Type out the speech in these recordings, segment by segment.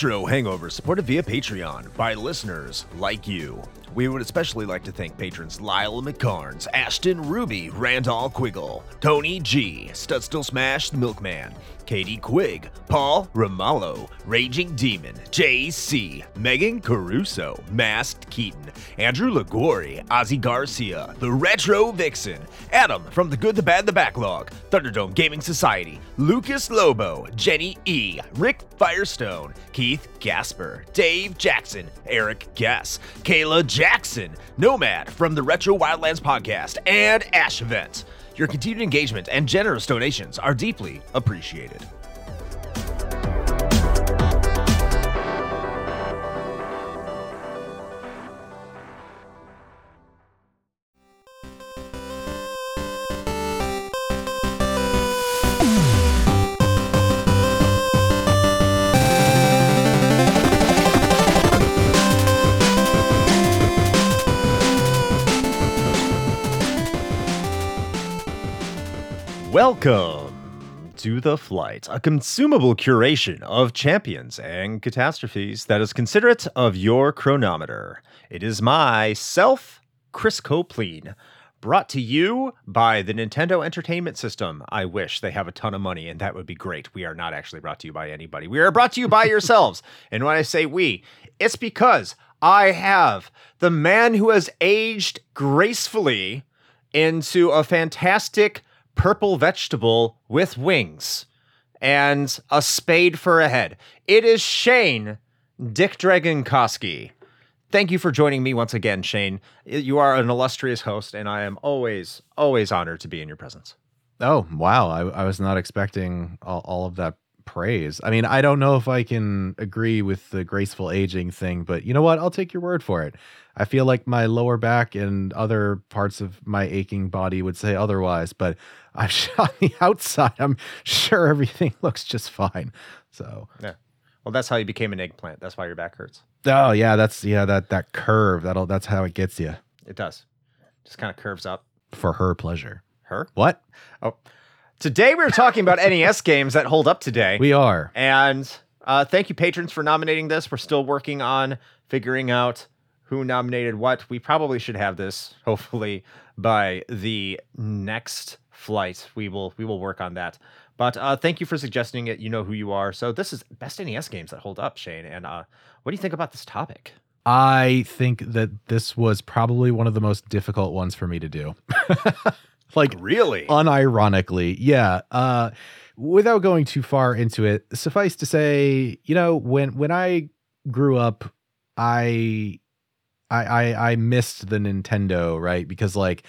Retro Hangover, supported via Patreon by listeners like you. We would especially like to thank patrons Lyle McKarns, Ashton Ruby, Randall Quiggle, Tony G, Studstill Smash the Milkman, Katie Quigg, Paul Romalho, Raging Demon, JC, Meagan Caruso, Masked Keaton, Andrew Liguori, Ozzy Garcia, The Retro Vixen, Adam from The Good, the Bad, the Backlog, Thunderdome Gaming Society, Lucas Lobo, Jenny E, Rick Firestone, Keith Gasper, Dave Jackson, Eric Gess, Kayla Jackson, Nomad from the Retro Wildlands podcast, and Ashevent. Your continued engagement and generous donations are deeply appreciated. Welcome to The Flight, a consumable curation of champions and catastrophes that is considerate of your chronometer. It is myself, Chris Copleen, brought to you by the Nintendo Entertainment System. I wish they have a ton of money, and that would be great. We are not actually brought to you by anybody. We are brought to you by yourselves. And when I say we, it's because I have the man who has aged gracefully into a fantastic purple vegetable with wings and a spade for a head. It is Shane Dick Dragon Koski. Thank you for joining me once again, Shane. You are an illustrious host, and I am always, always honored to be in your presence. Oh, wow. I, I was not expecting all, all of that praise. I mean, I don't know if I can agree with the graceful aging thing, but you know what? I'll take your word for it. I feel like my lower back and other parts of my aching body would say otherwise, but I'm on the outside. I'm sure everything looks just fine. So yeah. Well, that's how you became an eggplant. That's why your back hurts. Oh yeah, that's yeah that that curve. That'll that's how it gets you. It does. Just kind of curves up for her pleasure. Her what? Oh, today we're talking about NES games that hold up today. We are, and uh, thank you patrons for nominating this. We're still working on figuring out who nominated what. We probably should have this hopefully by the next flight. We will we will work on that. But uh, thank you for suggesting it. You know who you are. So this is best NES games that hold up, Shane. And uh, what do you think about this topic? I think that this was probably one of the most difficult ones for me to do. like really, unironically, yeah. Uh, without going too far into it, suffice to say, you know, when when I grew up, I I, I I missed the Nintendo, right? Because like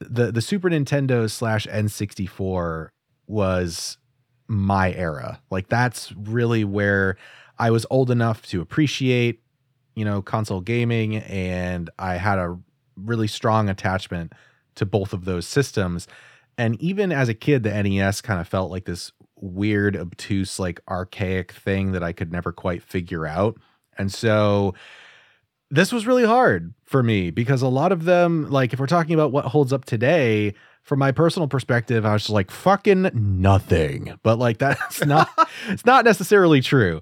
the the Super Nintendo slash N64 was my era. Like that's really where I was old enough to appreciate, you know, console gaming and I had a really strong attachment to both of those systems. And even as a kid, the NES kind of felt like this weird, obtuse, like archaic thing that I could never quite figure out. And so this was really hard for me because a lot of them, like if we're talking about what holds up today, from my personal perspective, I was just like fucking nothing. But like that's not it's not necessarily true.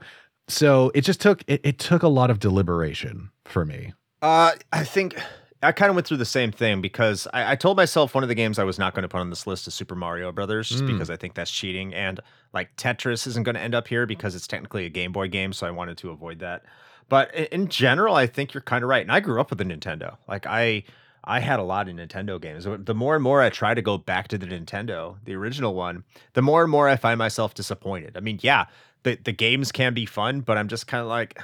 So it just took it, it took a lot of deliberation for me. Uh I think I kind of went through the same thing because I, I, told myself one of the games I was not going to put on this list is Super Mario Brothers, just mm. because I think that's cheating, and like Tetris isn't going to end up here because it's technically a Game Boy game, so I wanted to avoid that. But in general, I think you're kind of right. And I grew up with a Nintendo. Like I I had a lot of Nintendo games. The more and more I try to go back to the Nintendo, the original one, the more and more I find myself disappointed. I mean, yeah, the the games can be fun, but I'm just kind of like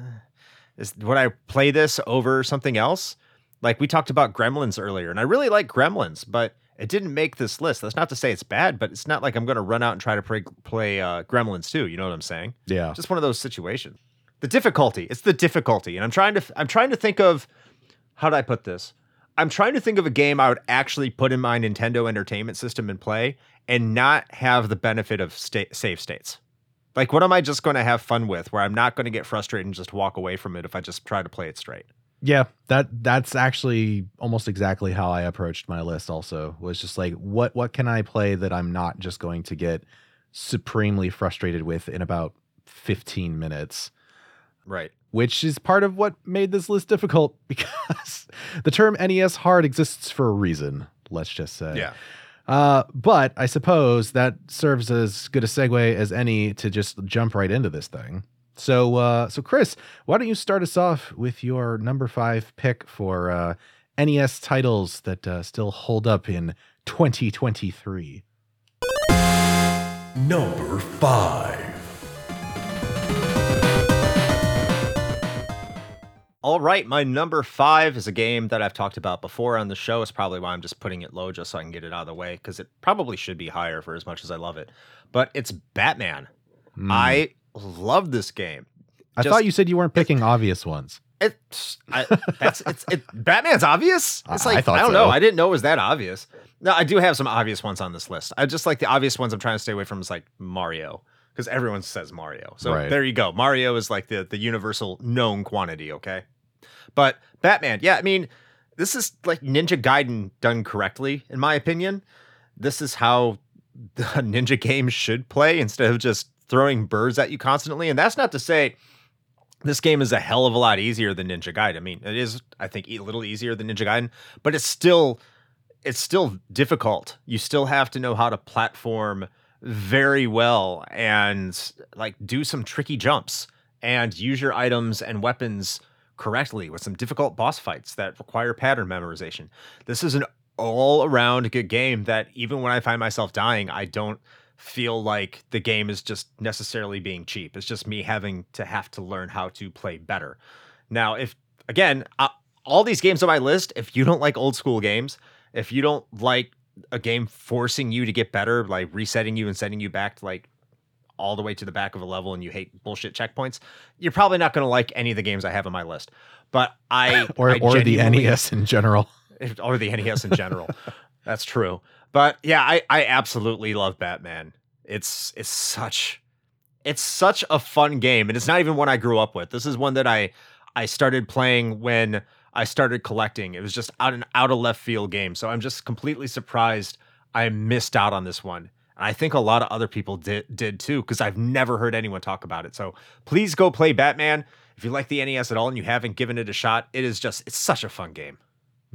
is would I play this over something else? Like we talked about Gremlins earlier, and I really like Gremlins, but it didn't make this list. That's not to say it's bad, but it's not like I'm going to run out and try to play, play uh, Gremlins too. You know what I'm saying? Yeah. Just one of those situations the difficulty. It's the difficulty, and I'm trying to I'm trying to think of how do I put this. I'm trying to think of a game I would actually put in my Nintendo Entertainment System and play, and not have the benefit of state, save states. Like, what am I just going to have fun with? Where I'm not going to get frustrated and just walk away from it if I just try to play it straight. Yeah, that that's actually almost exactly how I approached my list. Also, was just like, what what can I play that I'm not just going to get supremely frustrated with in about 15 minutes Right. which is part of what made this list difficult because the term NES hard exists for a reason, let's just say. Yeah. Uh, but I suppose that serves as good a segue as any to just jump right into this thing. So, uh, so Chris, why don't you start us off with your number five pick for uh, NES titles that uh, still hold up in 2023? Number 5. All right, my number five is a game that I've talked about before on the show. It's probably why I'm just putting it low just so I can get it out of the way because it probably should be higher for as much as I love it. But it's Batman. Hmm. I love this game. I just- thought you said you weren't picking obvious ones. It's I, that's it's it. Batman's obvious. It's I- I like I, don't so. know. I didn't know it was that obvious. No, I do have some obvious ones on this list. I just like the obvious ones. I'm trying to stay away from is like Mario because everyone says Mario. So Right. there you go. Mario is like the the universal known quantity. Okay, but Batman. Yeah, I mean, this is like Ninja Gaiden done correctly, in my opinion. This is how the ninja game should play instead of just throwing birds at you constantly. And that's not to say this game is a hell of a lot easier than Ninja Gaiden. I mean, it is, I think, a little easier than Ninja Gaiden, but it's still, it's still difficult. You still have to know how to platform very well and like do some tricky jumps and use your items and weapons correctly with some difficult boss fights that require pattern memorization. This is an all around good game that even when I find myself dying, I don't feel like the game is just necessarily being cheap. It's just me having to have to learn how to play better. Now, if again, uh, all these games on my list, if you don't like old school games, if you don't like a game forcing you to get better, like resetting you and sending you back to like all the way to the back of a level and you hate bullshit checkpoints, you're probably not going to like any of the games I have on my list. But I Or, I or the NES in general. or the NES in general. That's true. But yeah, I, I absolutely love Batman. It's it's such it's such a fun game, and it's not even one I grew up with. This is one that I I started playing when I started collecting. It was just out an out of left field game. So I'm just completely surprised I missed out on this one. And I think a lot of other people did did too, because I've never heard anyone talk about it. So please go play Batman. If you like the NES at all and you haven't given it a shot, it is just it's such a fun game.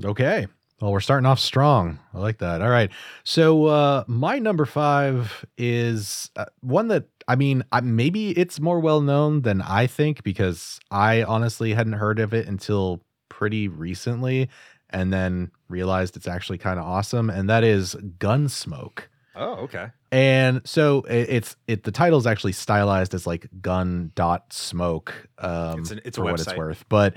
Okay. Well, we're starting off strong. I like that. All right. So, uh, my number five is uh, one that, I mean, I, maybe it's more well known than I think because I honestly hadn't heard of it until pretty recently and then realized it's actually kind of awesome. And that is Gunsmoke. Oh, okay. And so it, it's it the title is actually stylized as like gun dot smoke um It's an- it's a for what it's worth. But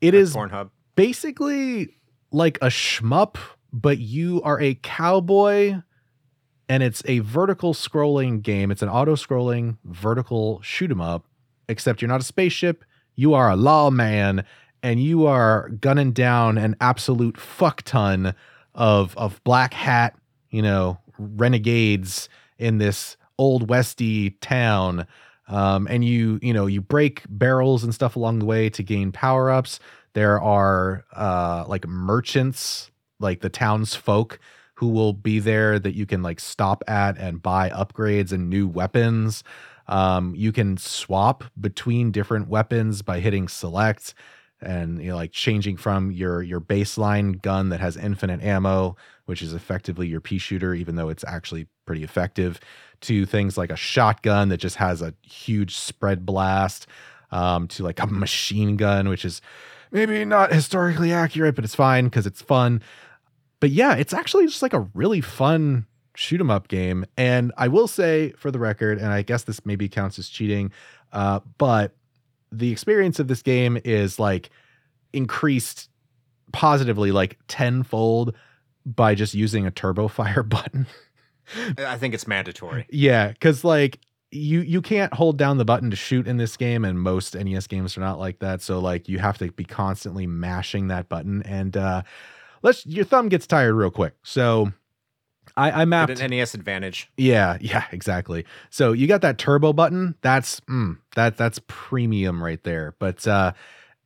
it Like is Pornhub. basically like a shmup, but you are a cowboy and it's a vertical scrolling game. It's an auto scrolling vertical shoot 'em up, except you're not a spaceship, you are a lawman and you are gunning down an absolute fuck ton of of black hat, you know, renegades in this old westy town. Um, and you, you know, you break barrels and stuff along the way to gain power ups. There are uh like merchants, like the townsfolk who will be there that you can like stop at and buy upgrades and new weapons. Um, you can swap between different weapons by hitting select and you know like changing from your your baseline gun that has infinite ammo, which is effectively your pea shooter, even though it's actually pretty effective, to things like a shotgun that just has a huge spread blast, um, to like a machine gun, which is maybe not historically accurate, but it's fine because it's fun. But yeah, it's actually just like a really fun shoot 'em up game. And I will say for the record, and I guess this maybe counts as cheating, uh, but the experience of this game is like increased positively like tenfold by just using a turbo fire button. I think it's mandatory. Yeah, because like you you can't hold down the button to shoot in this game, and most NES games are not like that. So like you have to be constantly mashing that button, and uh let's your thumb gets tired real quick. So I, I mapped Get an NES advantage. yeah, yeah, exactly. So you got that turbo button. That's mm, that that's premium right there. But uh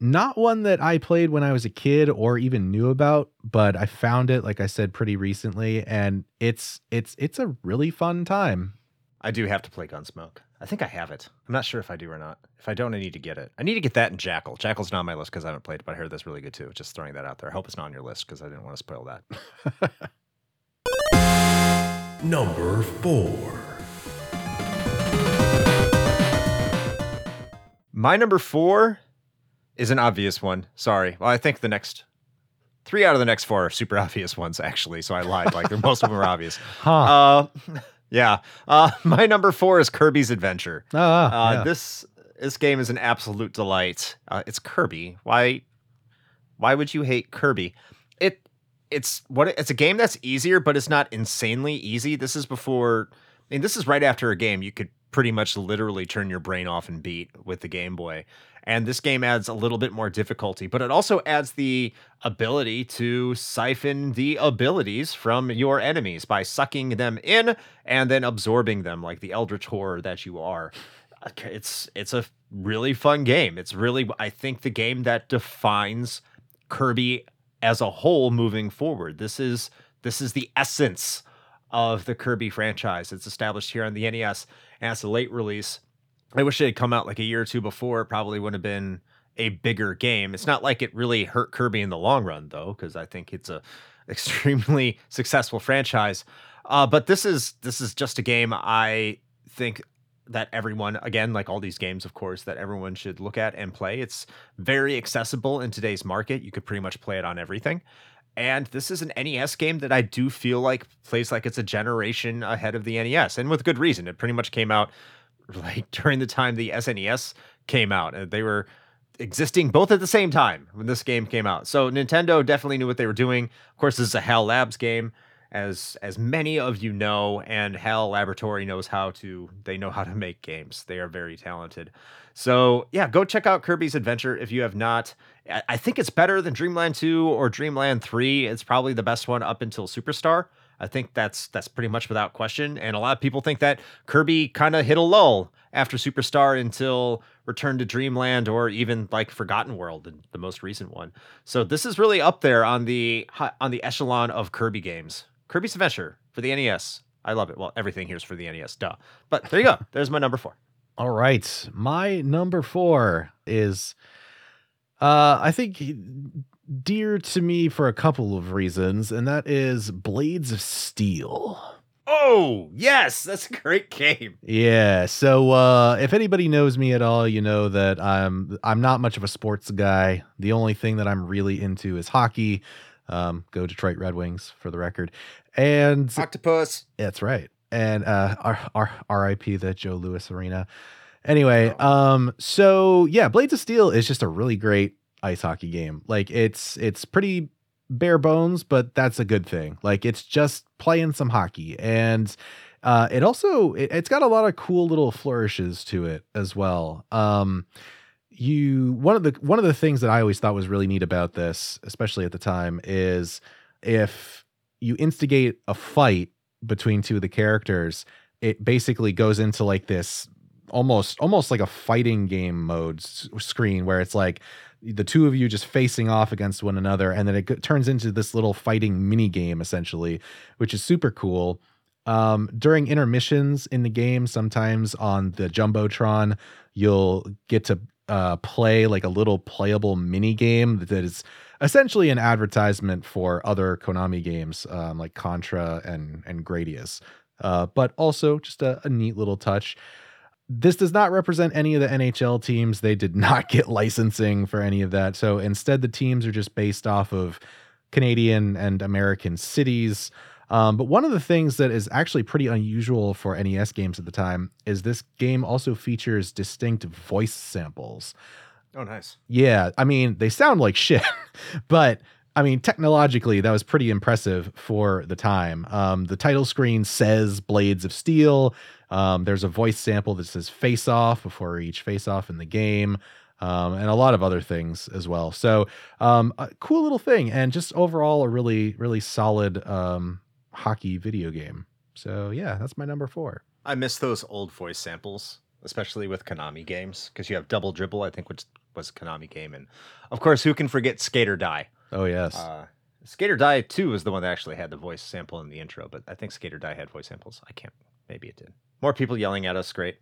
not one that I played when I was a kid or even knew about, but I found it like I said pretty recently and it's it's it's a really fun time. I do have to play Gunsmoke. I think I have it. I'm not sure if I do or not. If I don't, I need to get it. I need to get that in Jackal. Jackal's not on my list because I haven't played it, but I heard that's really good too. Just throwing that out there. I hope it's not on your list because I didn't want to spoil that. Number four. My number four is an obvious one. Sorry. Well, I think the next three out of the next four are super obvious ones, actually. So I lied. Like most of them are obvious. Huh. Uh, yeah. Uh, my number four is Kirby's Adventure. Ah, Uh, yeah. This this game is an absolute delight. Uh, it's Kirby. Why why would you hate Kirby? It it's what it's a game that's easier, but it's not insanely easy. This is before. I mean, this is right after a game you could pretty much literally turn your brain off and beat with the Game Boy. And this game adds a little bit more difficulty, but it also adds the ability to siphon the abilities from your enemies by sucking them in and then absorbing them like the eldritch horror that you are. It's it's a really fun game. It's really I think the game that defines Kirby as a whole moving forward. This is this is the essence of the Kirby franchise. It's established here on the NES and it's a late release. I wish it had come out like a year or two before. It probably would have been a bigger game. It's not like it really hurt Kirby in the long run though, because I think it's a extremely successful franchise. Uh, but this is this is just a game I think that everyone again like all these games of course that everyone should look at and play. It's very accessible in today's market. You could pretty much play it on everything. And this is an nes game that i do feel like plays like it's a generation ahead of the nes and with good reason. It pretty much came out like during the time the snes came out and they were existing both at the same time when this game came out. So nintendo definitely knew what they were doing. Of course this is a hal labs game as as many of you know and HAL Laboratory knows how to they know how to make games. They are very talented. So yeah go check out kirby's adventure if you have not. I, think it's better than dreamland 2 or dreamland 3 it's probably the best one up until superstar. I think that's that's pretty much without question. And a lot of people think that kirby kind of hit a lull after superstar until return to dreamland or even like forgotten world the- the most recent one. So this is really up there on the on the echelon of kirby games Kirby's Adventure for the NES. I love it. Well, everything here's for the NES, duh. But there you go. There's my number four. All right. My number four is, uh, I think, dear to me for a couple of reasons, and that is Blades of Steel. Oh, yes. That's a great game. Yeah. So uh if anybody knows me at all, you know that I'm I'm not much of a sports guy. The only thing that I'm really into is hockey. Um go Detroit Red Wings for the record. And Octopus. that's right. And uh R- R- RIP the Joe Louis Arena. Anyway, um so yeah, Blades of Steel is just a really great ice hockey game. Like it's it's pretty bare bones, but that's a good thing. Like it's just playing some hockey and uh it also it, it's got a lot of cool little flourishes to it as well. Um you one of the one of the things that I always thought was really neat about this, especially at the time, is if you instigate a fight between two of the characters, it basically goes into like this almost almost like a fighting game mode s- screen where it's like the two of you just facing off against one another and then it go- turns into this little fighting mini game essentially which is super cool. Um during intermissions in the game sometimes on the jumbotron you'll get to uh play like a little playable mini game that is essentially an advertisement for other konami games um like contra and and gradius uh but also just a, a neat little touch this does not represent any of the NHL teams. They did not get licensing for any of that. So instead, the teams are just based off of Canadian and American cities. Um, but one of the things that is actually pretty unusual for NES games at the time is this game also features distinct voice samples. Oh, nice. Yeah, I mean, they sound like shit, but I mean, technologically, that was pretty impressive for the time. Um, the title screen says Blades of Steel. Um, there's a voice sample that says Face Off before each face off in the game, um, and a lot of other things as well. So, um, a cool little thing, and just overall, a really, really solid um, hockey video game. So, yeah, that's my number four. I miss those old voice samples, especially with Konami games, because you have Double Dribble, I think, which was a Konami game. And of course, who can forget Skate or Die? Oh, yes. Uh, Skate or Die 2 was the one that actually had the voice sample in the intro, but I think Skate or Die had voice samples. I can't, maybe it did. More people yelling at us, great.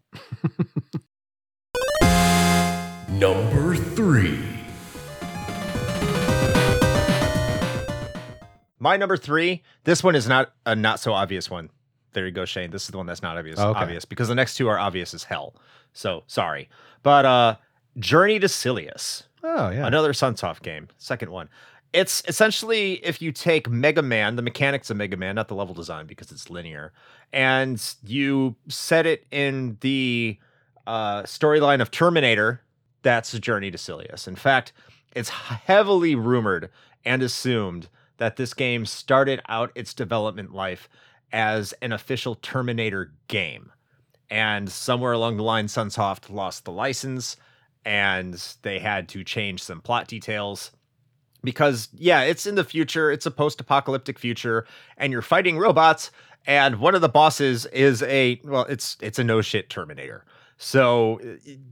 Number three. My number three, this one is not a not so obvious one. There you go, Shane. This is the one that's not obvious, Okay. obvious because the next two are obvious as hell. So sorry. But uh Journey to Silius. Oh yeah. Another Sunsoft game. Second one. It's essentially if you take Mega Man, the mechanics of Mega Man, not the level design because it's linear, and you set it in the uh, storyline of Terminator, that's Journey to Silius. In fact, it's heavily rumored and assumed that this game started out its development life as an official Terminator game. And somewhere along the line, Sunsoft lost the license and they had to change some plot details because yeah it's in the future it's a post-apocalyptic future and you're fighting robots and one of the bosses is a well it's it's a no shit terminator so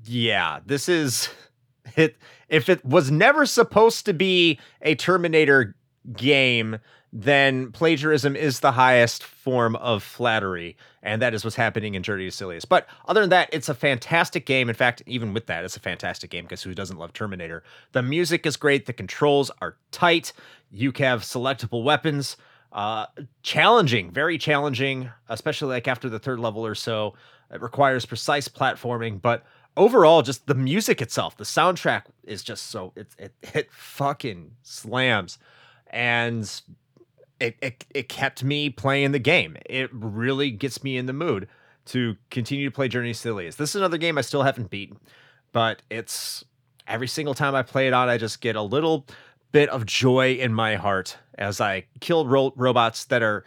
yeah this is it if it was never supposed to be a terminator game then plagiarism is the highest form of flattery and that is what's happening in Journey to Silius. But other than that, it's a fantastic game. In fact, even with that, it's a fantastic game because who doesn't love Terminator? The music is great. The controls are tight. You have selectable weapons. Uh, challenging, very challenging, especially like after the third level or so. It requires precise platforming, but overall, just the music itself, the soundtrack is just so it it, it fucking slams, and it, it it kept me playing the game. It really gets me in the mood to continue to play Journey to Silius. This is another game I still haven't beaten, but it's every single time I play it on, I just get a little bit of joy in my heart as I kill ro- robots that are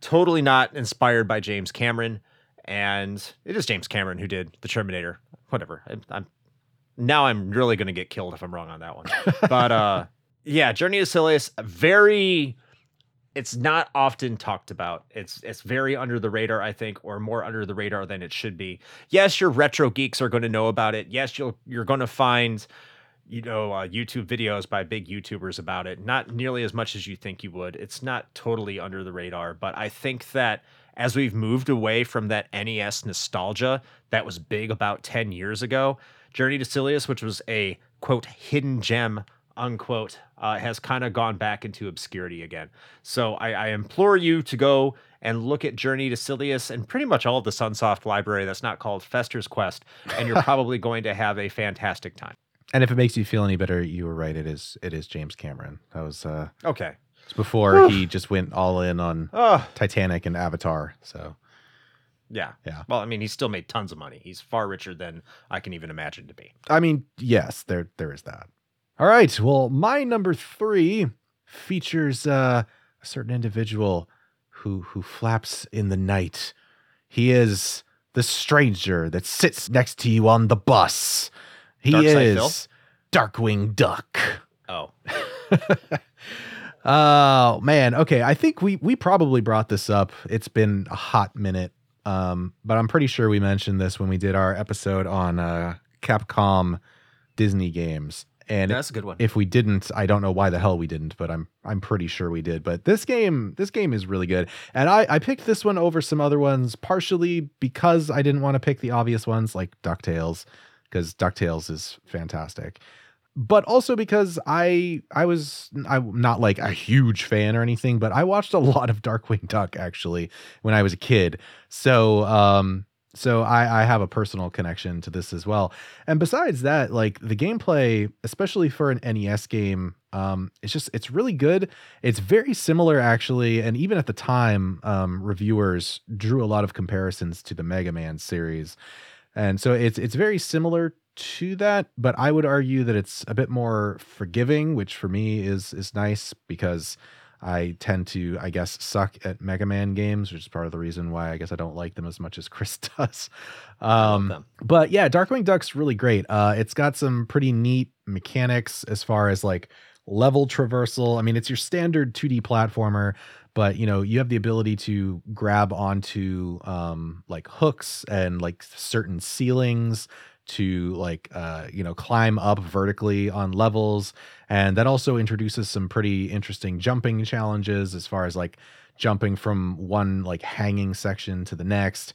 totally not inspired by James Cameron. And it is James Cameron who did the Terminator. Whatever. I, I'm now I'm really gonna get killed if I'm wrong on that one. but uh, yeah, Journey to Silius, very it's not often talked about. It's it's very under the radar, I think, or more under the radar than it should be. Yes, your retro geeks are going to know about it. Yes, you'll you're going to find you know uh, YouTube videos by big YouTubers about it. Not nearly as much as you think you would. It's not totally under the radar, but I think that as we've moved away from that NES nostalgia that was big about 10 years ago, Journey to Silius, which was a quote hidden gem unquote uh, has kind of gone back into obscurity again. So I, I, implore you to go and look at Journey to Silius and pretty much all of the Sunsoft library that's not called Fester's Quest, and you're probably going to have a fantastic time. And if it makes you feel any better, you were right. It is it is James Cameron. That was uh Okay. it's before he just went all in on Oh, Titanic and Avatar. So yeah. Yeah. Well, I mean, he still made tons of money. He's far richer than I can even imagine to be. I mean, yes, there there is that. All right. Well, my number three features uh, a certain individual who who flaps in the night. He is the stranger that sits next to you on the bus. He Phil? is Darkwing Duck. Oh, Oh man, okay. I think we we probably brought this up. It's been a hot minute, um, but I'm pretty sure we mentioned this when we did our episode on uh, Capcom Disney games. And that's a good one. if we didn't, I don't know why the hell we didn't, but I'm I'm pretty sure we did. But this game, this game is really good, and I I picked this one over some other ones partially because I didn't want to pick the obvious ones like Ducktales, because Ducktales is fantastic, but also because I I was I'm not like a huge fan or anything, but I watched a lot of Darkwing Duck actually when I was a kid, so um so I, I have a personal connection to this as well. And besides that, like the gameplay, especially for an NES game, um, it's just it's really good. It's very similar actually, and even at the time, um, reviewers drew a lot of comparisons to the Mega Man series, and so it's it's very similar to that. But I would argue that it's a bit more forgiving, which for me is is nice because I tend to, I guess, suck at Mega Man games, which is part of the reason why I guess I don't like them as much as Chris does. Um, but yeah, Darkwing Duck's really great. Uh, it's got some pretty neat mechanics as far as like level traversal. I mean, it's your standard 2D platformer, but you know, you have the ability to grab onto um, like hooks and like certain ceilings to like uh you know climb up vertically on levels and that also introduces some pretty interesting jumping challenges as far as like jumping from one like hanging section to the next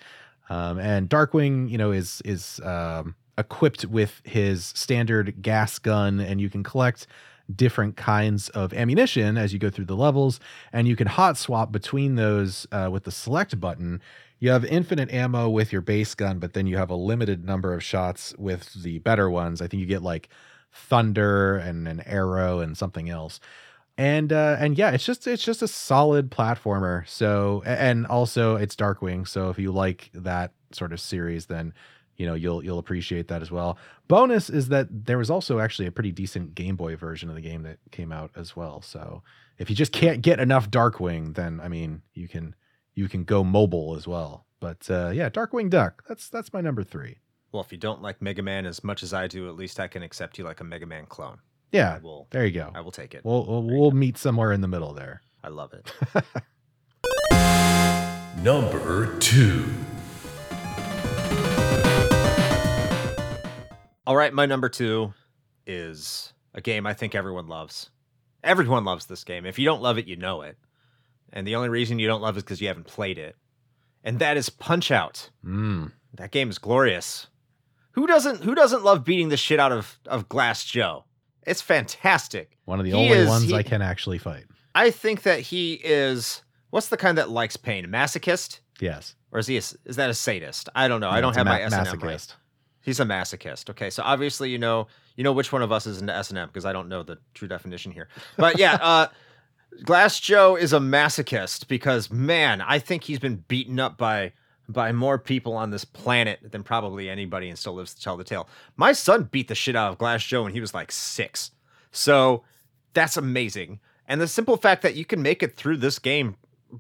Um, and Darkwing, you know, is is um, equipped with his standard gas gun, and you can collect different kinds of ammunition as you go through the levels, and you can hot swap between those uh, with the select button. You have infinite ammo with your base gun, but then you have a limited number of shots with the better ones. I think you get like thunder and an arrow and something else. And uh and yeah it's just it's just a solid platformer. So and also it's darkwing so if you like that sort of series then you know you'll you'll appreciate that as well. Bonus is that there was also actually a pretty decent game boy version of the game that came out as well. So if you just can't get enough darkwing then i mean you can you can go mobile as well but uh yeah darkwing duck that's that's my number three Well, if you don't like Mega Man as much as I do, at least I can accept you like a Mega Man clone. yeah will. there you go I will take it. we'll we'll, we'll meet somewhere in the middle there I love it. Number 2. All right, my number two is a game I think everyone loves. Everyone loves this game. If you don't love it, you know it. And the only reason you don't love it is because you haven't played it. And that is Punch Out. mm. That game is glorious. Who doesn't who doesn't love beating the shit out of, of Glass Joe? It's fantastic. one of the He only is- ones he- i can actually fight I think that he is what's the kind that likes pain? Masochist? yes Or is he a, is that a sadist? I don't know. I don't have my S and M masochist. He's a masochist. Okay, so obviously you know you know which one of us is into S and M because I don't know the true definition here. But yeah, uh, Glass Joe is a masochist because man, I think he's been beaten up by by more people on this planet than probably anybody and still lives to tell the tale. My son beat the shit out of Glass Joe when he was like six, so that's amazing. And the simple fact that you can make it through this game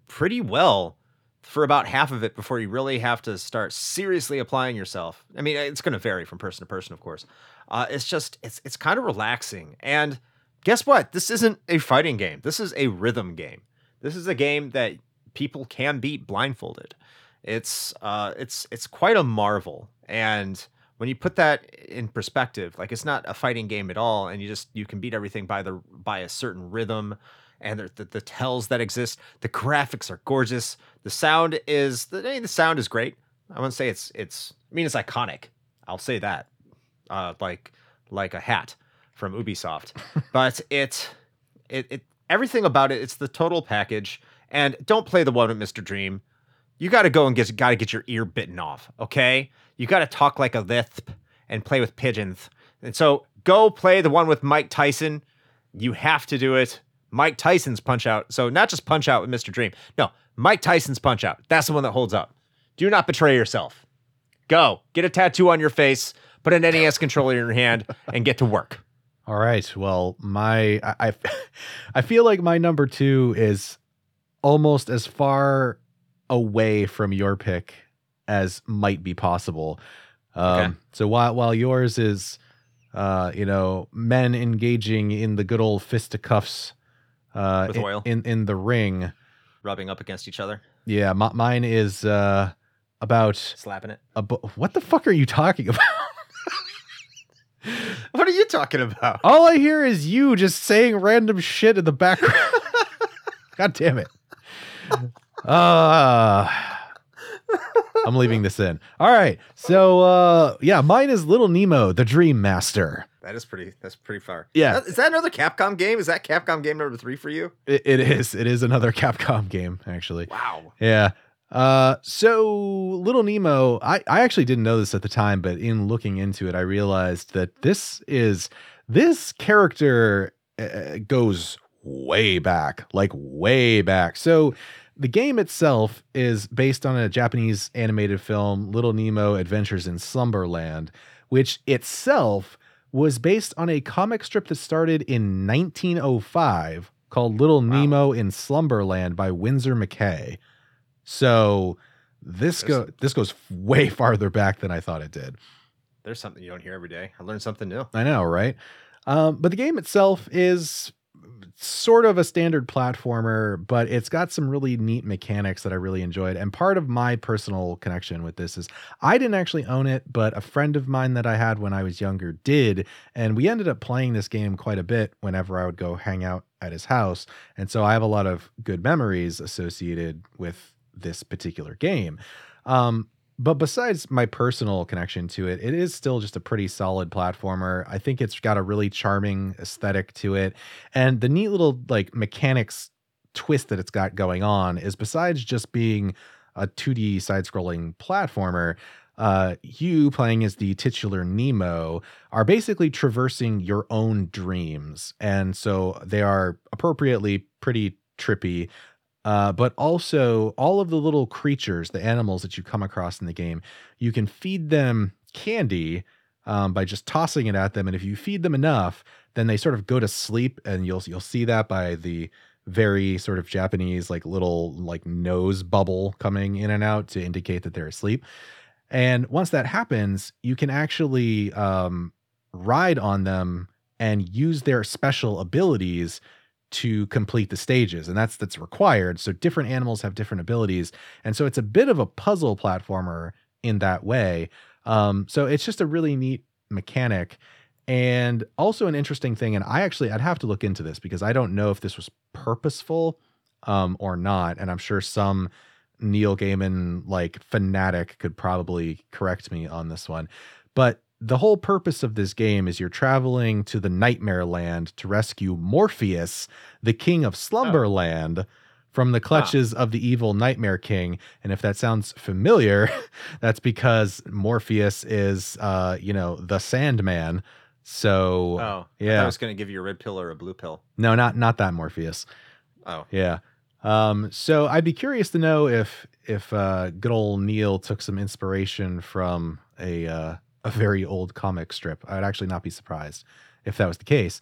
pretty well for about half of it before you really have to start seriously applying yourself. I mean, it's going to vary from person to person, of course. Uh, it's just it's it's kind of relaxing. And guess what? This isn't a fighting game. This is a rhythm game. This is a game that people can beat blindfolded. It's uh it's it's quite a marvel. And when you put that in perspective, like it's not a fighting game at all, and you just you can beat everything by the by a certain rhythm and the, the, the tells that exist. The graphics are gorgeous. The sound is the, I mean, the sound is great. I wouldn't say it's it's I mean it's iconic. I'll say that. Uh, like like a hat from Ubisoft. but it it it everything about it, it's the total package. And don't play the one with Mr. Dream. You got to go and get got to get your ear bitten off, okay? You got to talk like a lisp and play with pigeons. And so go play the one with Mike Tyson. You have to do it. Mike Tyson's Punch Out. So not just Punch Out with Mr. Dream. No, Mike Tyson's Punch Out. That's the one that holds up. Do not betray yourself. Go get a tattoo on your face, put an NES controller in your hand, and get to work. All right. Well, my I, I I feel like my number two is almost as far away from your pick as might be possible. Um, Okay. So while while yours is, uh, you know, men engaging in the good old fisticuffs, uh, With in- oil. in in the ring. Rubbing up against each other, Yeah, m- mine is uh about slapping it. a what the fuck are you talking about? You talking about? All I hear is you just saying random shit in the background. God damn it. Uh, I'm leaving this in. All right. So uh yeah, mine is Little Nemo, the Dream Master. That is pretty. That's pretty far. Yeah. Is that another Capcom game? Is that Capcom game number three for you? It, it is. It is another Capcom game, actually. Wow. Yeah. Uh, so Little Nemo, I, I actually didn't know this at the time, but in looking into it, I realized that this is this character uh, goes way back, like way back. So the game itself is based on a Japanese animated film, Little Nemo Adventures in Slumberland, which itself was based on a comic strip that started in 1905 called Little Wow. Nemo in Slumberland by Winsor McCay. So this There's- go this goes way farther back than I thought it did. There's something you don't hear every day. I learned something new. I know, right? Um, but the game itself is sort of a standard platformer, but it's got some really neat mechanics that I really enjoyed. And part of my personal connection with this is I didn't actually own it, but a friend of mine that I had when I was younger did. And we ended up playing this game quite a bit whenever I would go hang out at his house. And so I have a lot of good memories associated with this particular game. Um, but besides my personal connection to it, it is still just a pretty solid platformer. I think it's got a really charming aesthetic to it. And the neat little like mechanics twist that it's got going on is besides just being a 2D side scrolling platformer, uh, you playing as the titular Nemo are basically traversing your own dreams. And so they are appropriately pretty trippy. Uh, but also all of the little creatures, the animals that you come across in the game, you can feed them candy um, by just tossing it at them. And if you feed them enough, then they sort of go to sleep, and you'll you'll see that by the very sort of Japanese like little like nose bubble coming in and out to indicate that they're asleep. And once that happens, you can actually um, ride on them and use their special abilities to complete the stages and that's that's required. So different animals have different abilities and so it's a bit of a puzzle platformer in that way. Um, so it's just a really neat mechanic and also an interesting thing and i actually i'd have to look into this because i don't know if this was purposeful um, or not and i'm sure some neil gaiman like fanatic could probably correct me on this one. But the whole purpose of this game is you're traveling to the nightmare land to rescue Morpheus, the king of Slumberland, oh. from the clutches of the evil Nightmare King. And if that sounds familiar, that's because Morpheus is, uh, you know, the Sandman. So, oh, yeah, I was going to give you a red pill or a blue pill. No, not not that Morpheus. Oh, yeah. Um, so I'd be curious to know if if uh, good old Neil took some inspiration from a uh, a very old comic strip. I'd actually not be surprised if that was the case.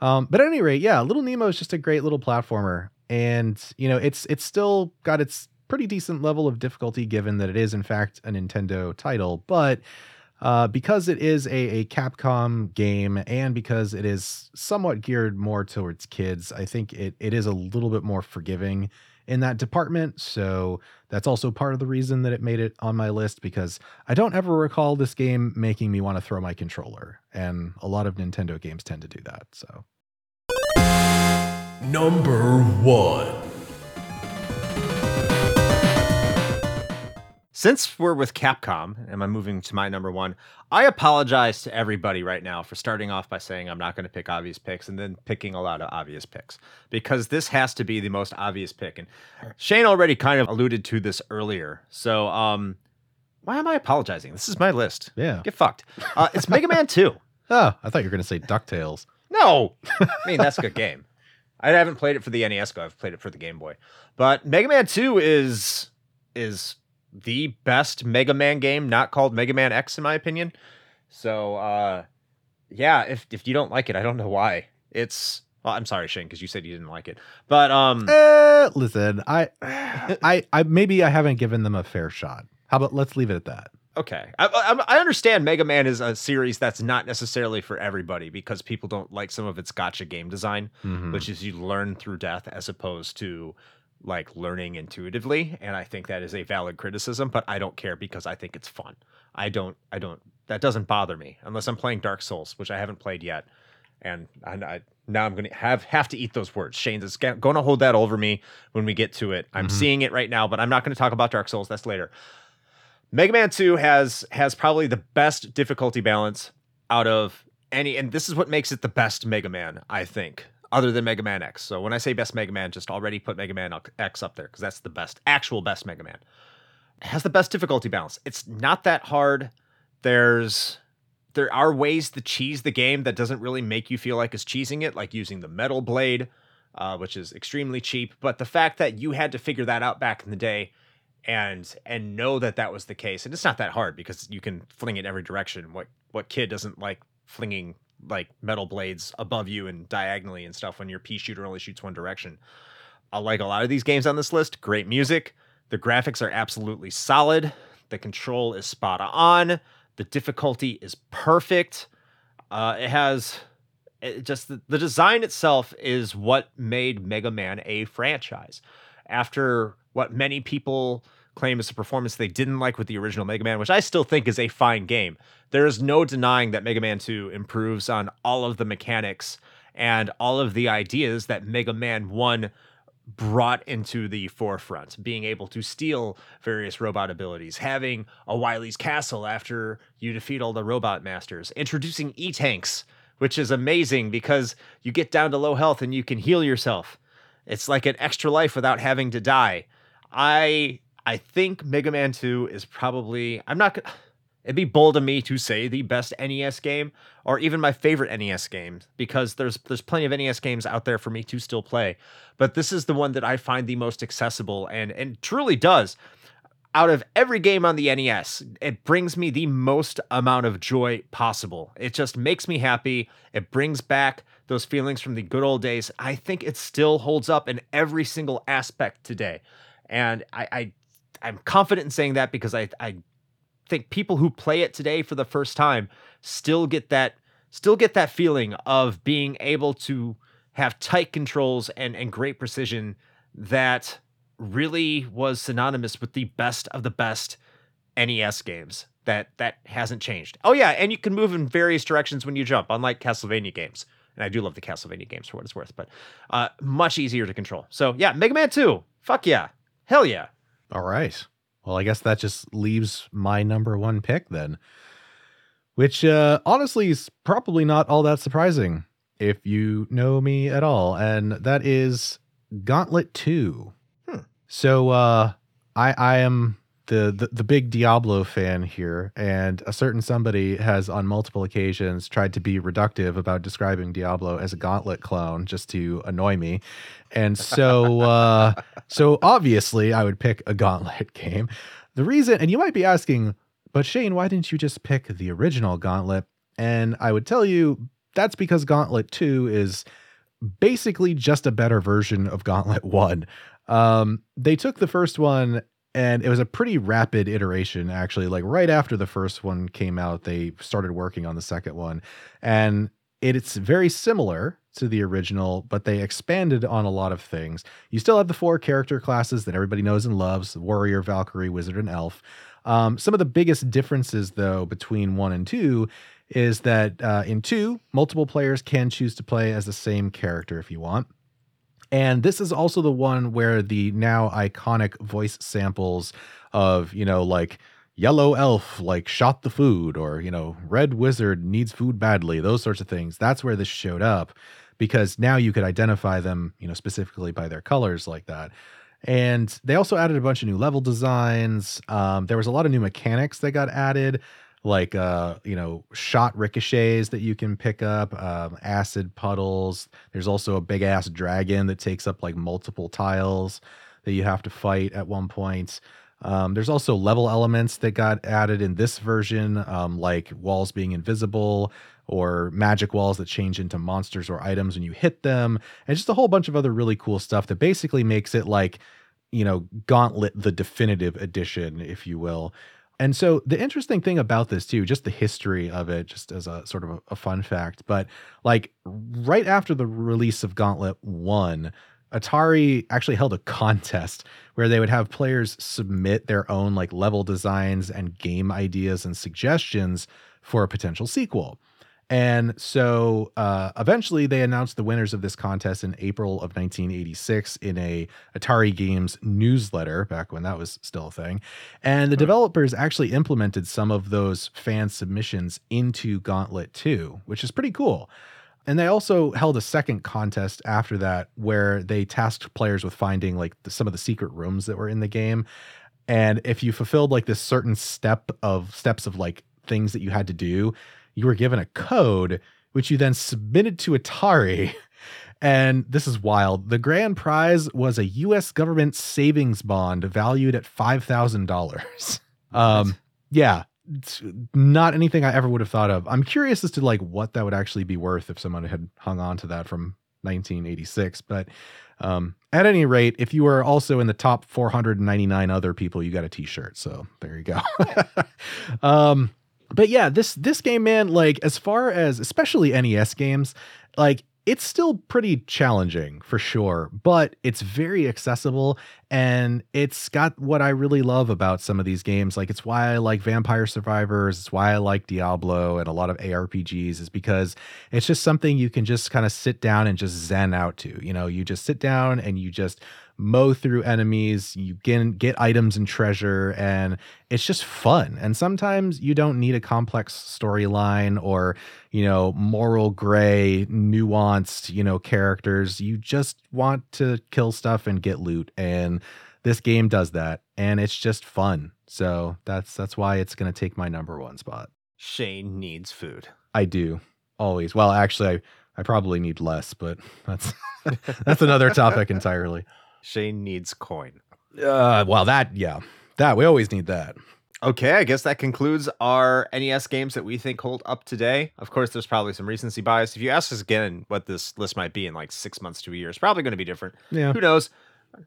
Um, but at any rate, yeah, Little Nemo is just a great little platformer, and you know, it's it's still got its pretty decent level of difficulty given that it is in fact a Nintendo title, but uh, because it is a, a Capcom game and because it is somewhat geared more towards kids, I think it it is a little bit more forgiving in that department. So that's also part of the reason that it made it on my list because I don't ever recall this game making me want to throw my controller. And a lot of Nintendo games tend to do that. So. Number one. Since we're with Capcom and I'm moving to my number one, I apologize to everybody right now for starting off by saying I'm not going to pick obvious picks and then picking a lot of obvious picks because this has to be the most obvious pick. And Shane already kind of alluded to this earlier. So, um, why am I apologizing? This is my list. Yeah. Get fucked. Uh, it's Mega Man 2. Oh, I thought you were going to say DuckTales. No. I mean, that's a good game. I haven't played it for the NES go. I've played it for the Game Boy. But Mega Man 2 is is the best Mega Man game, not called Mega Man X, in my opinion. So, uh, yeah, if if you don't like it, I don't know why. It's well, I'm sorry, Shane, because you said you didn't like it. But um, uh, listen, I, I, I maybe I haven't given them a fair shot. How about let's leave it at that. Okay, I, I, I, understand Mega Man is a series that's not necessarily for everybody because people don't like some of its gotcha game design, mm-hmm. which is you learn through death as opposed to like learning intuitively and i think that is a valid criticism but i don't care because i think it's fun. I don't i don't that doesn't bother me unless i'm playing dark souls which i haven't played yet and I, I now i'm gonna have have to eat those words. Shane's is going to hold that over me when we get to it. I'm mm-hmm. seeing it right now but i'm not going to talk about dark souls that's later. Mega man 2 has has probably the best difficulty balance out of any and this is what makes it the best mega man i think other than Mega Man X. So when I say best Mega Man, just already put Mega Man X up there because that's the best, actual best Mega Man. It has the best difficulty balance. It's not that hard. There's there are ways to cheese the game that doesn't really make you feel like it's cheesing it, like using the metal blade, uh, which is extremely cheap. But the fact that you had to figure that out back in the day and and know that that was the case, and it's not that hard because you can fling it every direction. What what kid doesn't like flinging like metal blades above you and diagonally and stuff when your pea shooter only shoots one direction. I like a lot of these games on this list. Great music. The graphics are absolutely solid. The control is spot on. The difficulty is perfect. Uh, it has it just the, the design itself is what made Mega Man a franchise. After what many people claim is a performance they didn't like with the original Mega Man, which I still think is a fine game. There is no denying that Mega Man 2 improves on all of the mechanics and all of the ideas that Mega Man 1 brought into the forefront, being able to steal various robot abilities, having a Wily's Castle after you defeat all the robot masters, introducing E tanks, which is amazing because you get down to low health and you can heal yourself. It's like an extra life without having to die. I I think Mega Man 2 is probably I'm not it'd be bold of me to say the best NES game or even my favorite NES game because there's there's plenty of NES games out there for me to still play. But this is the one that I find the most accessible and and truly does. Out of every game on the NES, it brings me the most amount of joy possible. It just makes me happy. It brings back those feelings from the good old days. I think it still holds up in every single aspect today. And I, I I'm confident in saying that because I, I think people who play it today for the first time still get that still get that feeling of being able to have tight controls and, and great precision that really was synonymous with the best of the best NES games. That that hasn't changed. Oh yeah, and you can move in various directions when you jump, unlike Castlevania games. And I do love the Castlevania games for what it's worth, but uh, much easier to control. So yeah, Mega Man 2. Fuck yeah. Hell yeah. All right. Well, I guess that just leaves my number one pick then, which uh, honestly is probably not all that surprising if you know me at all, and that is Gauntlet 2. Hmm. So uh, I I am the, the the big Diablo fan here, and a certain somebody has on multiple occasions tried to be reductive about describing Diablo as a Gauntlet clone just to annoy me, and so uh, so obviously I would pick a Gauntlet game. The reason, and you might be asking, but Shane, why didn't you just pick the original Gauntlet? And I would tell you that's because Gauntlet 2 is basically just a better version of Gauntlet 1. Um, they took the first one and it was a pretty rapid iteration actually. Like right after the first one came out they started working on the second one. And it's very similar to the original but they expanded on a lot of things. You still have the four character classes that everybody knows and loves warrior valkyrie wizard and elf. Um, some of the biggest differences though between one and two is that uh, in two multiple players can choose to play as the same character if you want and this is also the one where the now iconic voice samples of, you know, like yellow elf like shot the food or, you know, red wizard needs food badly, those sorts of things. That's where this showed up because now you could identify them, you know, specifically by their colors like that. And they also added a bunch of new level designs. Um, there was a lot of new mechanics that got added like uh you know shot ricochets that you can pick up um, acid puddles. There's also a big ass dragon that takes up like multiple tiles that you have to fight at one point. Um, there's also level elements that got added in this version um, like walls being invisible or magic walls that change into monsters or items when you hit them and just a whole bunch of other really cool stuff that basically makes it like you know gauntlet the definitive edition if you will and so the interesting thing about this too, just the history of it, just as a sort of a, a, fun fact, but like right after the release of Gauntlet 1, Atari actually held a contest where they would have players submit their own like level designs and game ideas and suggestions for a potential sequel. And so uh, eventually they announced the winners of this contest in April of 1986 in a Atari Games newsletter back when that was still a thing. And the developers actually implemented some of those fan submissions into Gauntlet 2, which is pretty cool. And they also held a second contest after that where they tasked players with finding like the, some of the secret rooms that were in the game. And if you fulfilled like this certain step of steps of like things that you had to do, you were given a code which you then submitted to Atari. And this is wild. The grand prize was a US government savings bond valued at $5,000. Um, yeah, not anything I ever would have thought of. I'm curious as to like what that would actually be worth if someone had hung on to that from 1986. But um, at any rate, if you were also in the top 499 other people, you got a t-shirt. So there you go. um, but yeah, this this game, man, like as far as especially NES games, like it's still pretty challenging for sure, but it's very accessible and it's got what I really love about some of these games. Like it's why I like Vampire Survivors, it's why I like Diablo and a lot of ARPGs is because it's just something you can just kind of sit down and just zen out to. You know, you just sit down and you just mow through enemies, you get get items and treasure, and it's just fun. And sometimes you don't need a complex storyline or you know moral gray, nuanced you know characters. You just want to kill stuff and get loot, and this game does that, and it's just fun. So that's that's why it's gonna take my number one spot. Shane needs food. I do always. Well, actually, I I probably need less, but that's that's another topic entirely. Shane needs coin. Uh, well, that yeah, that we always need that. Okay, I guess that concludes our NES games that we think hold up today. Of course, there's probably some recency bias. If you ask us again what this list might be in like six months to a year, it's probably going to be different. Yeah. Who knows?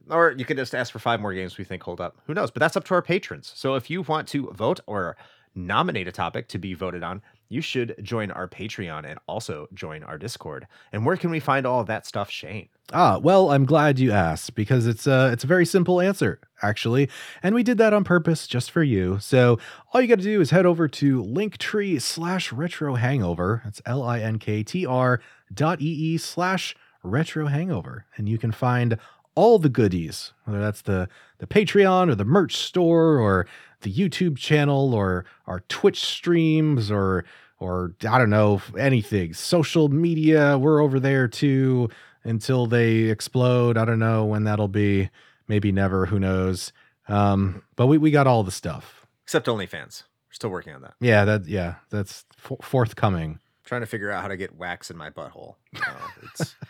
Or you could just ask for five more games we think hold up. Who knows? But that's up to our patrons. So if you want to vote or nominate a topic to be voted on, you should join our Patreon and also join our Discord. And where can we find all of that stuff, Shane? Ah, well, I'm glad you asked because it's a it's a very simple answer actually, and we did that on purpose just for you. So all you got to do is head over to Linktree slash Retro Hangover. That's L I N K T R dot e e slash Retro Hangover, and you can find all the goodies, whether that's the the Patreon or the merch store or the YouTube channel or our Twitch streams or or I don't know anything. Social media, we're over there too until they explode. I don't know when that'll be. Maybe never. Who knows? Um, but we we got all the stuff. Except OnlyFans. We're still working on that. Yeah, that yeah, that's forthcoming. trying to figure out how to get wax in my butthole. Uh, it's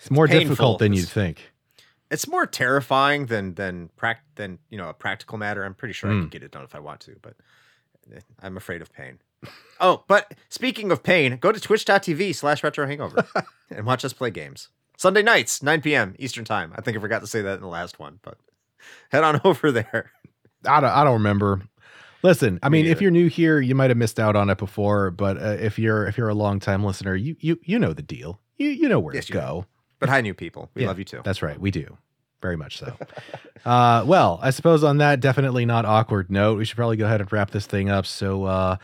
It's more painful. difficult than you'd think. it's more terrifying than than prac than you know a practical matter. I'm pretty sure I Mm. could get it done if I want to, but eh, I'm afraid of pain. Oh, but speaking of pain, go to twitch.tv slash retro hangover and watch us play games. Sunday nights, 9 p.m. Eastern time. I think I forgot to say that in the last one, but head on over there. I don't I don't remember. Listen, I Me mean, if you're new here, you might have missed out on it before, but uh, if you're if you're a long time listener, you you you know the deal. You you know where Yes, to go. But hi, new people. We Yeah. love you too. That's right. We do. Very much so. uh, well, I suppose on that definitely not awkward note, we should probably go ahead and wrap this thing up. So uh,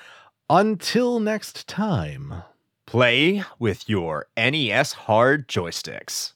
until next time. Play with your NES hard joysticks.